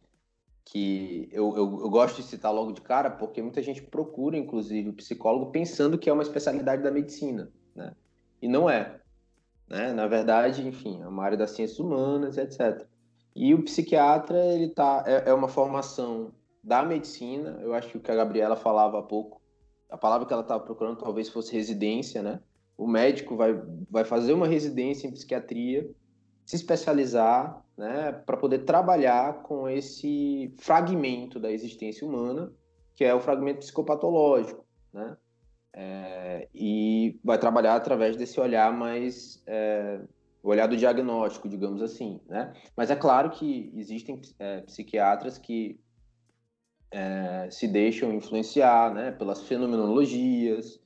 que eu, eu, eu, gosto de citar logo de cara, porque muita gente procura, inclusive, o psicólogo pensando que é uma especialidade da medicina, né? E não é. Né? Na verdade, enfim, é uma área das ciências humanas, etc. E o psiquiatra, ele tá, é, é uma formação da medicina, eu acho que o que a Gabriela falava há pouco, a palavra que ela estava procurando talvez fosse residência, né? O médico vai, vai fazer uma residência em psiquiatria, se especializar, né, para poder trabalhar com esse fragmento da existência humana, que é o fragmento psicopatológico, né? É, e vai trabalhar através desse olhar mais é, o olhar do diagnóstico, digamos assim, né? Mas é claro que existem é, psiquiatras que é, se deixam influenciar, né, pelas fenomenologias,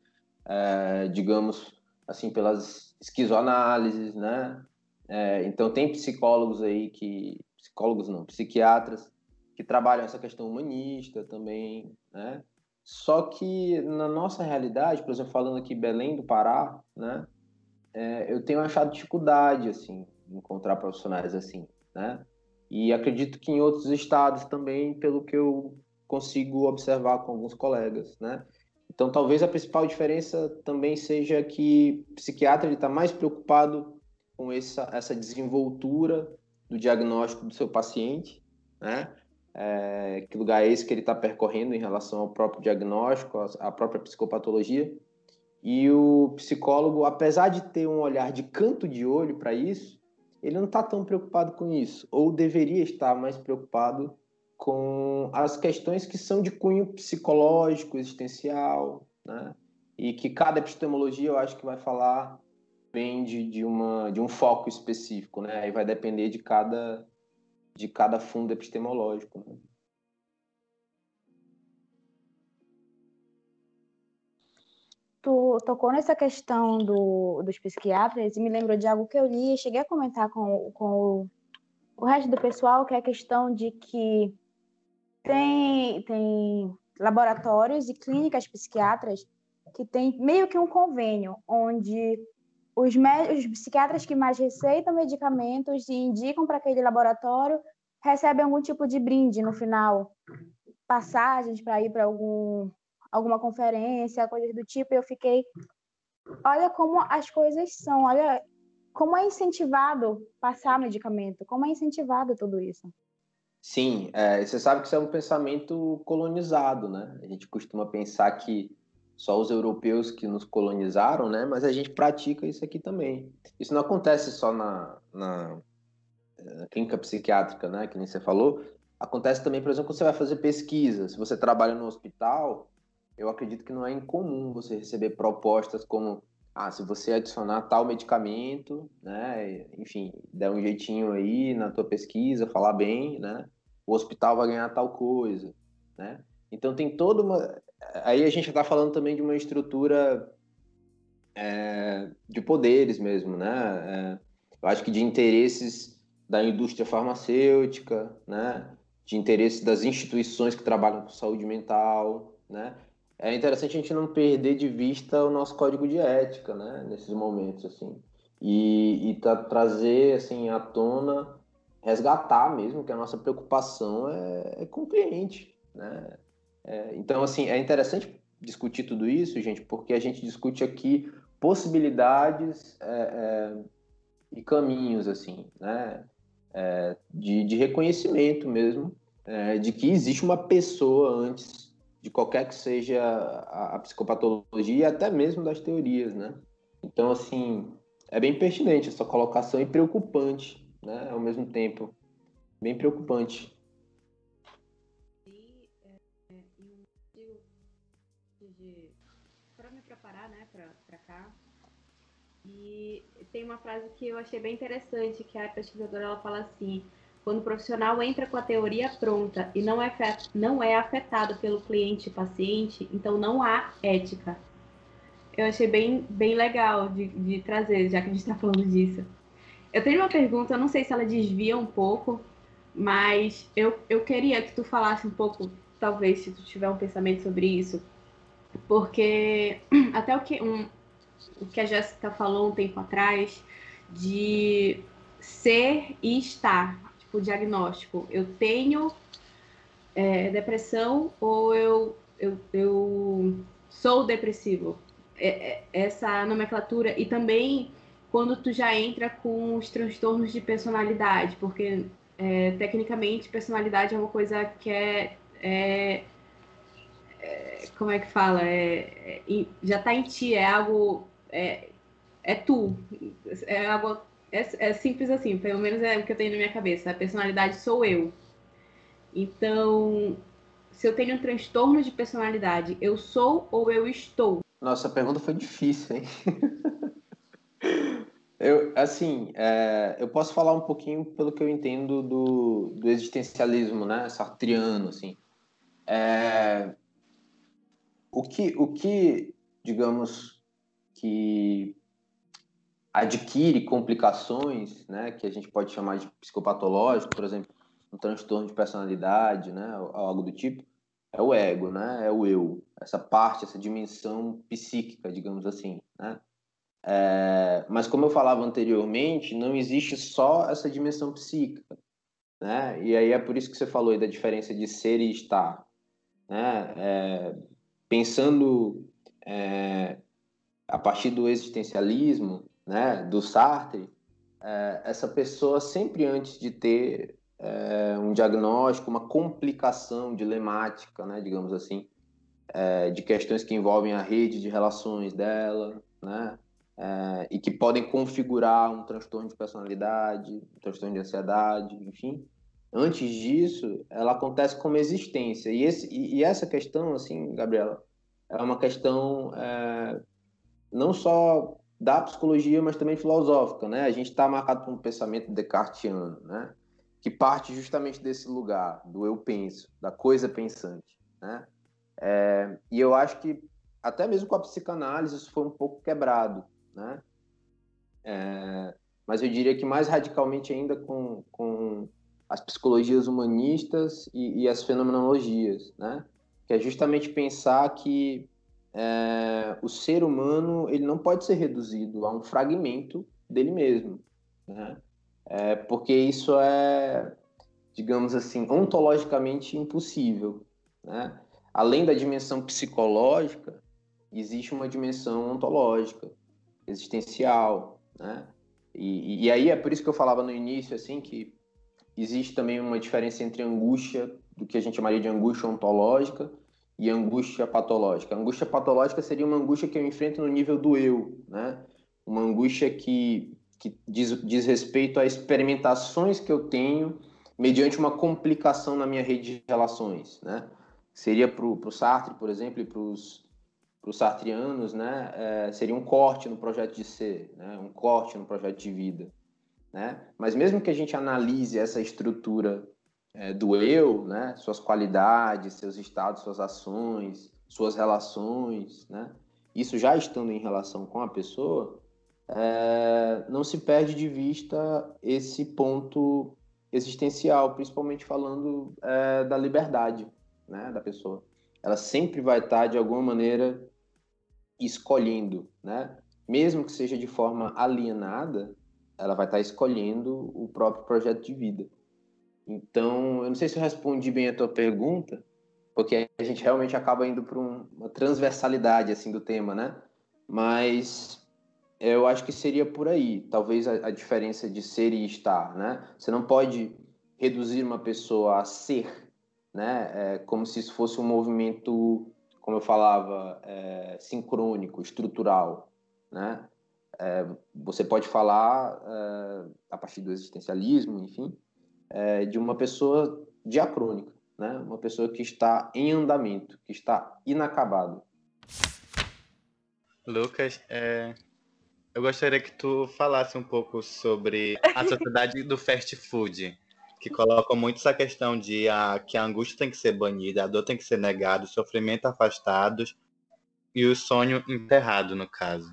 é, digamos assim, pelas esquizoanálises, né? É, então tem psicólogos aí que psicólogos não, psiquiatras que trabalham essa questão humanista também, né? Só que na nossa realidade, por exemplo, falando aqui Belém do Pará, né, é, eu tenho achado dificuldade assim encontrar profissionais assim, né? E acredito que em outros estados também, pelo que eu consigo observar com alguns colegas, né? Então, talvez a principal diferença também seja que o psiquiatra está mais preocupado com essa, essa desenvoltura do diagnóstico do seu paciente, né? É, que lugar é esse que ele está percorrendo em relação ao próprio diagnóstico, à própria psicopatologia, E o psicólogo, apesar de ter um olhar de canto de olho para isso, ele não está tão preocupado com isso, ou deveria estar mais preocupado com as questões que são de cunho psicológico, existencial, né? E que cada epistemologia eu acho que vai falar bem de, de, uma, de um foco específico, né? E vai depender de cada, de cada fundo epistemológico. Né? Tu tocou nessa questão do, dos psiquiatras e me lembrou de algo que eu li e cheguei a comentar com, com o, o resto do pessoal, que é a questão de que tem, tem laboratórios e clínicas psiquiatras que tem meio que um convênio, onde os, os psiquiatras que mais receitam medicamentos e indicam para aquele laboratório recebem algum tipo de brinde no final, passagens para ir para algum alguma conferência, coisas do tipo, e eu fiquei olha como as coisas são, olha como é incentivado passar medicamento, como é incentivado tudo isso. Sim, é, você sabe que isso é um pensamento colonizado, né? A gente costuma pensar que só os europeus que nos colonizaram, né? Mas a gente pratica isso aqui também. Isso não acontece só na, na, na clínica psiquiátrica, né? Que nem você falou. Acontece também, por exemplo, quando você vai fazer pesquisa. Se você trabalha no hospital, eu acredito que não é incomum você receber propostas como ah, se você adicionar tal medicamento, né, enfim, der um jeitinho aí na tua pesquisa, falar bem, né, o hospital vai ganhar tal coisa, né? Então tem toda uma. Aí a gente está falando também de uma estrutura é, de poderes mesmo, né? É, eu acho que de interesses da indústria farmacêutica, né? De interesses das instituições que trabalham com saúde mental, né? É interessante a gente não perder de vista o nosso código de ética, né? Nesses momentos assim e, e tá, trazer assim à tona resgatar mesmo que a nossa preocupação é, é com o cliente, né? É, então, assim, é interessante discutir tudo isso, gente, porque a gente discute aqui possibilidades é, é e caminhos, assim, né? É, de, de, reconhecimento mesmo, de que existe uma pessoa antes de qualquer que seja a, a psicopatologia e até mesmo das teorias, né? Então, assim, é bem pertinente essa colocação e preocupante né? Ao mesmo tempo, bem preocupante. Né, cá. E tem uma frase que eu achei bem interessante, que a pesquisadora ela fala assim: quando o profissional entra com a teoria pronta e não é, não é afetado pelo cliente paciente, então não há ética. Eu achei bem, bem legal de, de trazer, já que a gente está falando disso. Eu tenho uma pergunta, eu não sei se ela desvia um pouco, mas eu, eu queria que tu falasse um pouco, talvez, se tu tiver um pensamento sobre isso, porque até o que, um, o que a Jéssica falou um tempo atrás, de ser e estar, tipo, diagnóstico. Eu tenho é, depressão ou eu, eu, eu sou depressivo. É, é, essa nomenclatura e também quando tu já entra com os transtornos de personalidade, porque é, tecnicamente personalidade é uma coisa que é, é, é como é que fala, é, é já está em ti, é algo, é, é tu, é algo, é, simples assim, pelo menos é o que eu tenho na minha cabeça, a personalidade sou eu. Então, se eu tenho um transtorno de personalidade, eu sou ou eu estou? Nossa, a pergunta foi difícil, hein? Eu, assim, é, eu posso falar um pouquinho pelo que eu entendo do, do existencialismo, né, sartriano, assim. É, o que, o que, digamos, que adquire complicações, né, que a gente pode chamar de psicopatológico, por exemplo, um transtorno de personalidade, né, algo do tipo, é o ego, né, é o eu, essa parte, essa dimensão psíquica, digamos assim, né, é, mas como eu falava anteriormente, não existe só essa dimensão psíquica, né? E aí é por isso que você falou da diferença de ser e estar, né? É, pensando é, a partir do existencialismo, né? Do Sartre, é, essa pessoa sempre antes de ter é, um diagnóstico, uma complicação dilemática, né? Digamos assim, é, de questões que envolvem a rede de relações dela, né? É, e que podem configurar um transtorno de personalidade, um transtorno de ansiedade, enfim. Antes disso, ela acontece como existência. E, esse, e, e essa questão, assim, Gabriela, é uma questão é, não só da psicologia, mas também filosófica, né? A gente está marcado por um pensamento descartiano, né? Que parte justamente desse lugar, do eu penso, da coisa pensante, né? É, e eu acho que até mesmo com a psicanálise isso foi um pouco quebrado, né? É, mas eu diria que mais radicalmente ainda com, com as psicologias humanistas e, e as fenomenologias, né? Que é justamente pensar que é, o ser humano ele não pode ser reduzido a um fragmento dele mesmo, né? É, porque isso é, digamos assim, ontologicamente impossível, né? além da dimensão psicológica, existe uma dimensão ontológica, existencial, né? E, e, aí é por isso que eu falava no início, assim, que existe também uma diferença entre angústia, do que a gente chamaria de angústia ontológica, e angústia patológica. A angústia patológica seria uma angústia que eu enfrento no nível do eu, né? Uma angústia que, que diz, diz respeito a experimentações que eu tenho mediante uma complicação na minha rede de relações, né? seria para o Sartre, por exemplo, e para os sartrianos, né, é, seria um corte no projeto de ser, né, um corte no projeto de vida. Né? Mas mesmo que a gente analise essa estrutura é, do eu, né, suas qualidades, seus estados, suas ações, suas relações, né, isso já estando em relação com a pessoa, é, não se perde de vista esse ponto existencial, principalmente falando é, da liberdade, né, da pessoa. Ela sempre vai estar, de alguma maneira, escolhendo, né? Mesmo que seja de forma alienada, ela vai estar escolhendo o próprio projeto de vida. Então, eu não sei se eu respondi bem a tua pergunta, porque a gente realmente acaba indo para um, uma transversalidade assim do tema, né? Mas eu acho que seria por aí, talvez a, a diferença de ser e estar, né? Você não pode reduzir uma pessoa a ser né? É como se isso fosse um movimento, como eu falava, é, sincrônico, estrutural, né? É, você pode falar é, a partir do existencialismo, enfim, é, de uma pessoa diacrônica, né? Uma pessoa que está em andamento, que está inacabado. Lucas, é, eu gostaria que tu falasse um pouco sobre a sociedade do fast food que colocam muito essa questão de a, que a angústia tem que ser banida, a dor tem que ser negada, o sofrimento afastados e o sonho enterrado, no caso.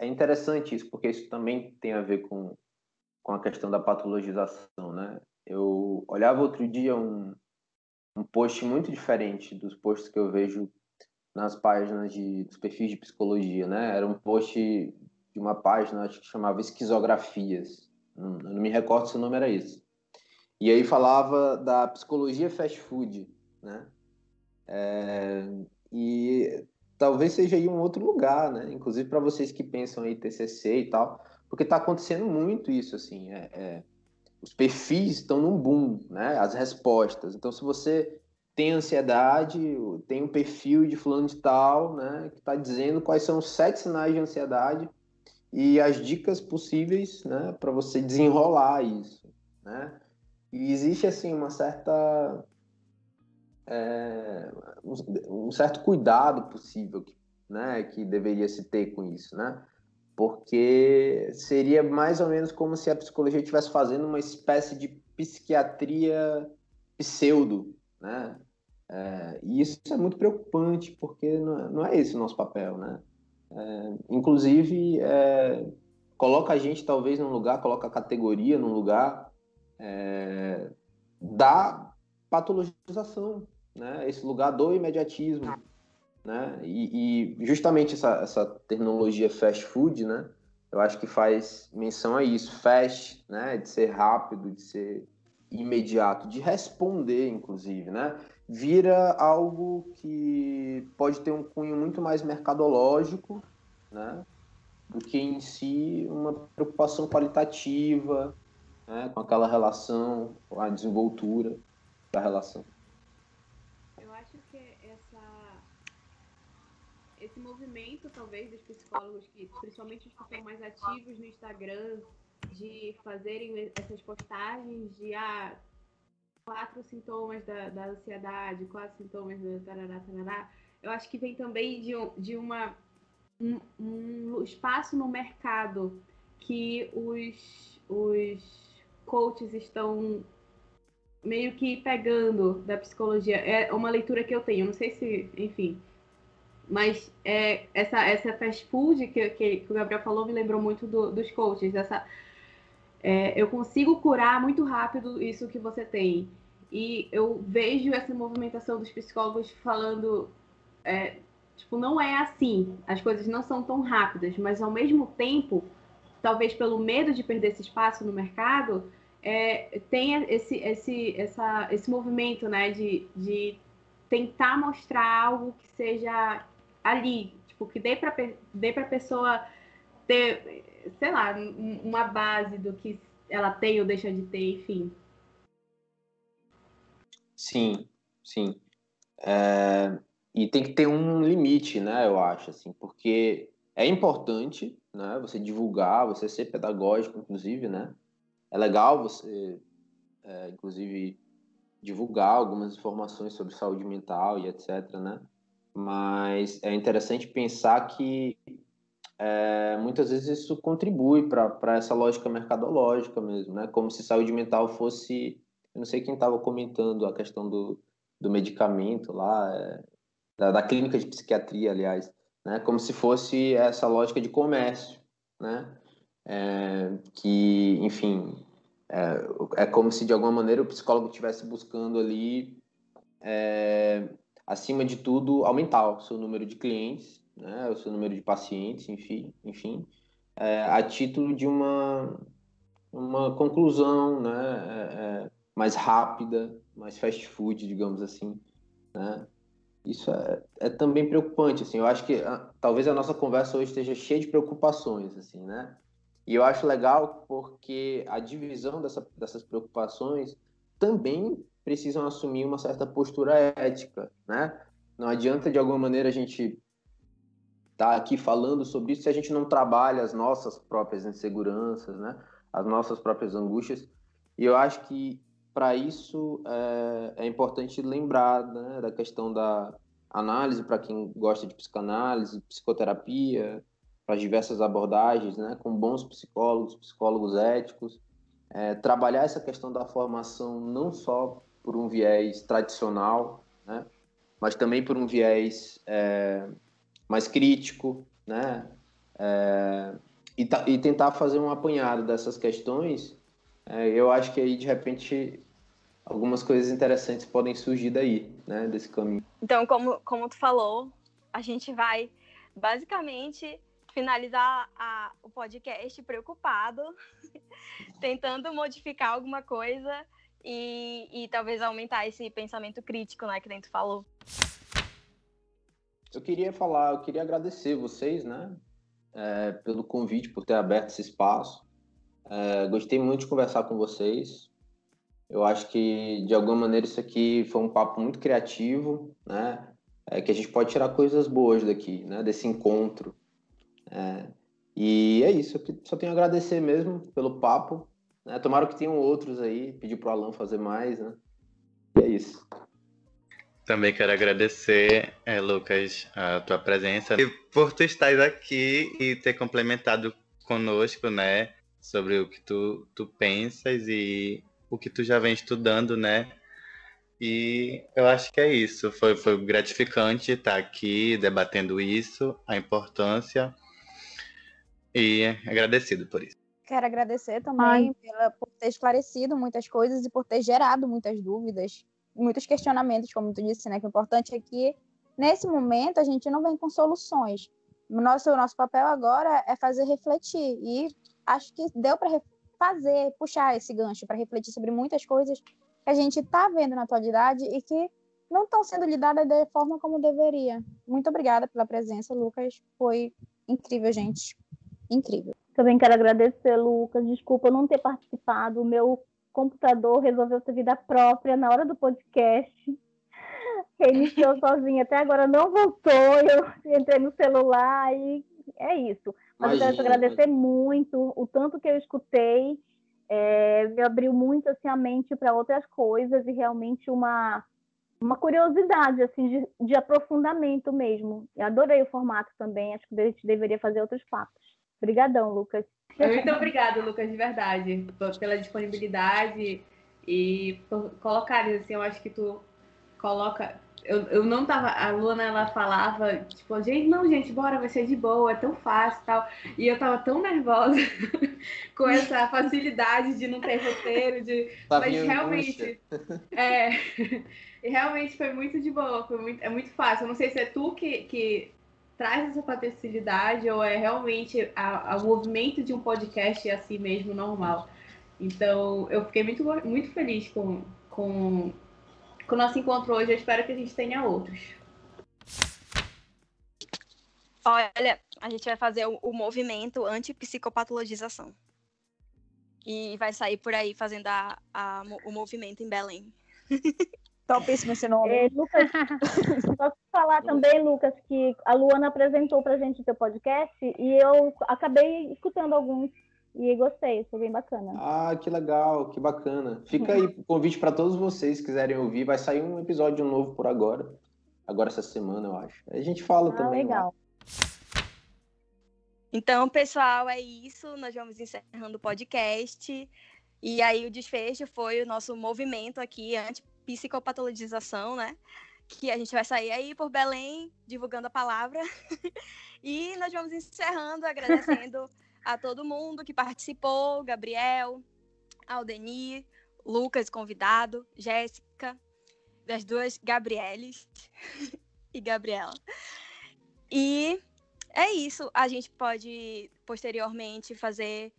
É interessante isso, porque isso também tem a ver com, com a questão da patologização, né? Eu olhava outro dia um, um post muito diferente dos posts que eu vejo nas páginas de, dos perfis de psicologia, né? Era um post de uma página, acho que chamava Esquizografias. Não, não me recordo se o nome era esse. E aí falava da psicologia fast food, né? É, e talvez seja aí um outro lugar, né? Inclusive para vocês que pensam aí TCC e tal, porque está acontecendo muito isso, assim. É, é, os perfis estão num boom, né? As respostas. Então, se você tem ansiedade, tem um perfil de fulano de tal, né? Que está dizendo quais são os sete sinais de ansiedade e as dicas possíveis, né? Para você desenrolar isso, né? E existe, assim, uma certa... É, um, um, certo cuidado possível que, né, que deveria se ter com isso, né? Porque seria mais ou menos como se a psicologia estivesse fazendo uma espécie de psiquiatria pseudo, né? É, e isso é muito preocupante, porque não é, não é esse o nosso papel, né? É, inclusive, é, coloca a gente talvez num lugar, coloca a categoria num lugar é, da patologização, né? Esse lugar do imediatismo, né? E, e, justamente essa, essa terminologia fast food, né? Eu acho que faz menção a isso, fast, né? De ser rápido, de ser imediato, de responder, inclusive, né? Vira algo que pode ter um cunho muito mais mercadológico, né? Do que em si uma preocupação qualitativa, né, com aquela relação, a desenvoltura da relação. Eu acho que essa movimento, talvez, dos psicólogos, que principalmente os que são mais ativos no Instagram, de fazerem essas postagens de ah, quatro sintomas da, da ansiedade, quatro sintomas do tarará, tarará, eu acho que vem também de, de uma, um, um espaço no mercado que os, os coaches estão meio que pegando da psicologia. É uma leitura que eu tenho, não sei se, enfim. Mas é, essa, essa fast food que, que, que o Gabriel falou me lembrou muito do, dos coaches. Essa, é, eu consigo curar muito rápido isso que você tem. E eu vejo essa movimentação dos psicólogos falando, é, tipo, não é assim. As coisas não são tão rápidas, mas ao mesmo tempo, talvez pelo medo de perder esse espaço no mercado, é, tenha esse, esse, essa, esse movimento né, de, de tentar mostrar algo que seja ali, tipo, que dê para dê a pessoa ter, sei lá, uma base do que ela tem ou deixa de ter, enfim. Sim, sim. É, e tem que ter um limite, né, eu acho, assim, porque é importante, né, você divulgar, você ser pedagógico, inclusive, né, é legal você, é, inclusive, divulgar algumas informações sobre saúde mental e etc, né? Mas é interessante pensar que é, muitas vezes isso contribui para essa lógica mercadológica mesmo, né? Como se saúde mental fosse, eu não sei quem estava comentando a questão do, do medicamento lá, é, da, da clínica de psiquiatria, aliás, né? Como se fosse essa lógica de comércio, né? é, que, enfim, é, é, como se de alguma maneira o psicólogo estivesse buscando ali, é, acima de tudo, aumentar o seu número de clientes, né, o seu número de pacientes, enfim, enfim é, a título de uma, uma conclusão né, é, é, mais rápida, mais fast food, digamos assim, né? Isso é, é também preocupante, assim. Eu acho que a, ah, talvez a nossa conversa hoje esteja cheia de preocupações, assim, né? E eu acho legal porque a divisão dessa, dessas preocupações também precisam assumir uma certa postura ética, né? Não adianta de alguma maneira a gente estar tá aqui falando sobre isso se a gente não trabalha as nossas próprias inseguranças, né? As nossas próprias angústias. E eu acho que para isso é, é, importante lembrar né, da questão da análise para quem gosta de psicanálise, psicoterapia, para diversas abordagens, né, com bons psicólogos, psicólogos éticos, é, trabalhar essa questão da formação não só por um viés tradicional, né, mas também por um viés é, mais crítico, né, é, e, e, tentar fazer um apanhado dessas questões. É, eu acho que aí de repente algumas coisas interessantes podem surgir daí, né, desse caminho. Então, como como tu falou, a gente vai basicamente finalizar a, o podcast preocupado, tentando modificar alguma coisa e, e, talvez aumentar esse pensamento crítico, né, que tu falou. Eu queria falar, eu queria agradecer vocês, né, é, pelo convite, por ter aberto esse espaço. É, gostei muito de conversar com vocês. Eu acho que, de alguma maneira, isso aqui foi um papo muito criativo, né, é, que a gente pode tirar coisas boas daqui, né, desse encontro. É, e é isso, eu só tenho a agradecer mesmo pelo papo. Né? Tomara que tenham outros aí, pedir pro Alan fazer mais, né? E é isso. Também quero agradecer, é, Lucas, a tua presença e por tu estar aqui e ter complementado conosco, né, sobre o que tu, tu pensas e o que tu já vem estudando, né? E eu acho que é isso. Foi, foi gratificante estar aqui debatendo isso, a importância e agradecido por isso. Quero agradecer também pela, por ter esclarecido muitas coisas e por ter gerado muitas dúvidas, muitos questionamentos, como tu disse, né? Que o importante é que, nesse momento, a gente não vem com soluções. O nosso, nosso papel agora é fazer refletir. E acho que deu para fazer, puxar esse gancho para refletir sobre muitas coisas que a gente está vendo na atualidade e que não estão sendo lidadas da forma como deveria. Muito obrigada pela presença, Lucas. Foi incrível, gente incrível. Também quero agradecer, Lucas. Desculpa não ter participado. O meu computador resolveu ter vida própria na hora do podcast. reiniciou sozinha, até agora não voltou, eu entrei no celular e é isso. Mas Imagina, eu quero agradecer muito o tanto que eu escutei, é, me abriu muito assim, a mente para outras coisas e realmente uma, uma curiosidade assim de, de aprofundamento mesmo. Eu adorei o formato também, acho que a gente deveria fazer outros papos. Obrigadão, Lucas. Muito obrigada, Lucas, de verdade, pela disponibilidade e por colocar assim, eu acho que tu coloca eu, eu não tava. A Luna ela falava, tipo, gente, não, gente, bora, vai ser de boa, é tão fácil tal. E eu tava tão nervosa com essa facilidade de não ter roteiro, de. Tá mas realmente. É. E realmente foi muito de boa, foi muito, é muito fácil. Eu não sei se é tu que, que traz essa facilidade ou é realmente a, o movimento de um podcast assim mesmo normal. Então, eu fiquei muito, muito feliz com, com com o nosso encontro hoje. Eu espero que a gente tenha outros. Olha, a gente vai fazer o, o movimento anti-psicopatologização. E vai sair por aí fazendo a, a, o movimento em Belém. Topíssimo esse nome. É, Lucas, posso falar também, Lucas, que a Luana apresentou pra gente o teu podcast e eu acabei escutando alguns e gostei, foi bem bacana. Ah, que legal, que bacana. Fica aí o convite para todos vocês que quiserem ouvir. Vai sair um episódio novo por agora. Agora essa semana, eu acho. Aí a gente fala ah, também. Legal. Então, pessoal, é isso. Nós vamos encerrando o podcast. E aí o desfecho foi o nosso movimento aqui anti-psicopatologização, né? Que a gente vai sair aí por Belém divulgando a palavra. e nós vamos encerrando, agradecendo a todo mundo que participou, Gabriel, Aldenir, Lucas, convidado, Jéssica, das duas Gabrieles e Gabriela. E é isso. A gente pode posteriormente fazer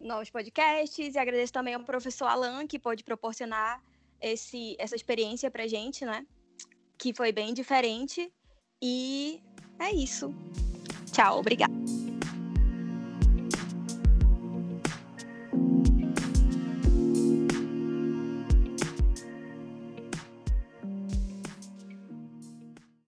novos podcasts e agradeço também ao professor Alan que pôde proporcionar esse, essa experiência pra gente, né? Que foi bem diferente. E é isso. Tchau, obrigada.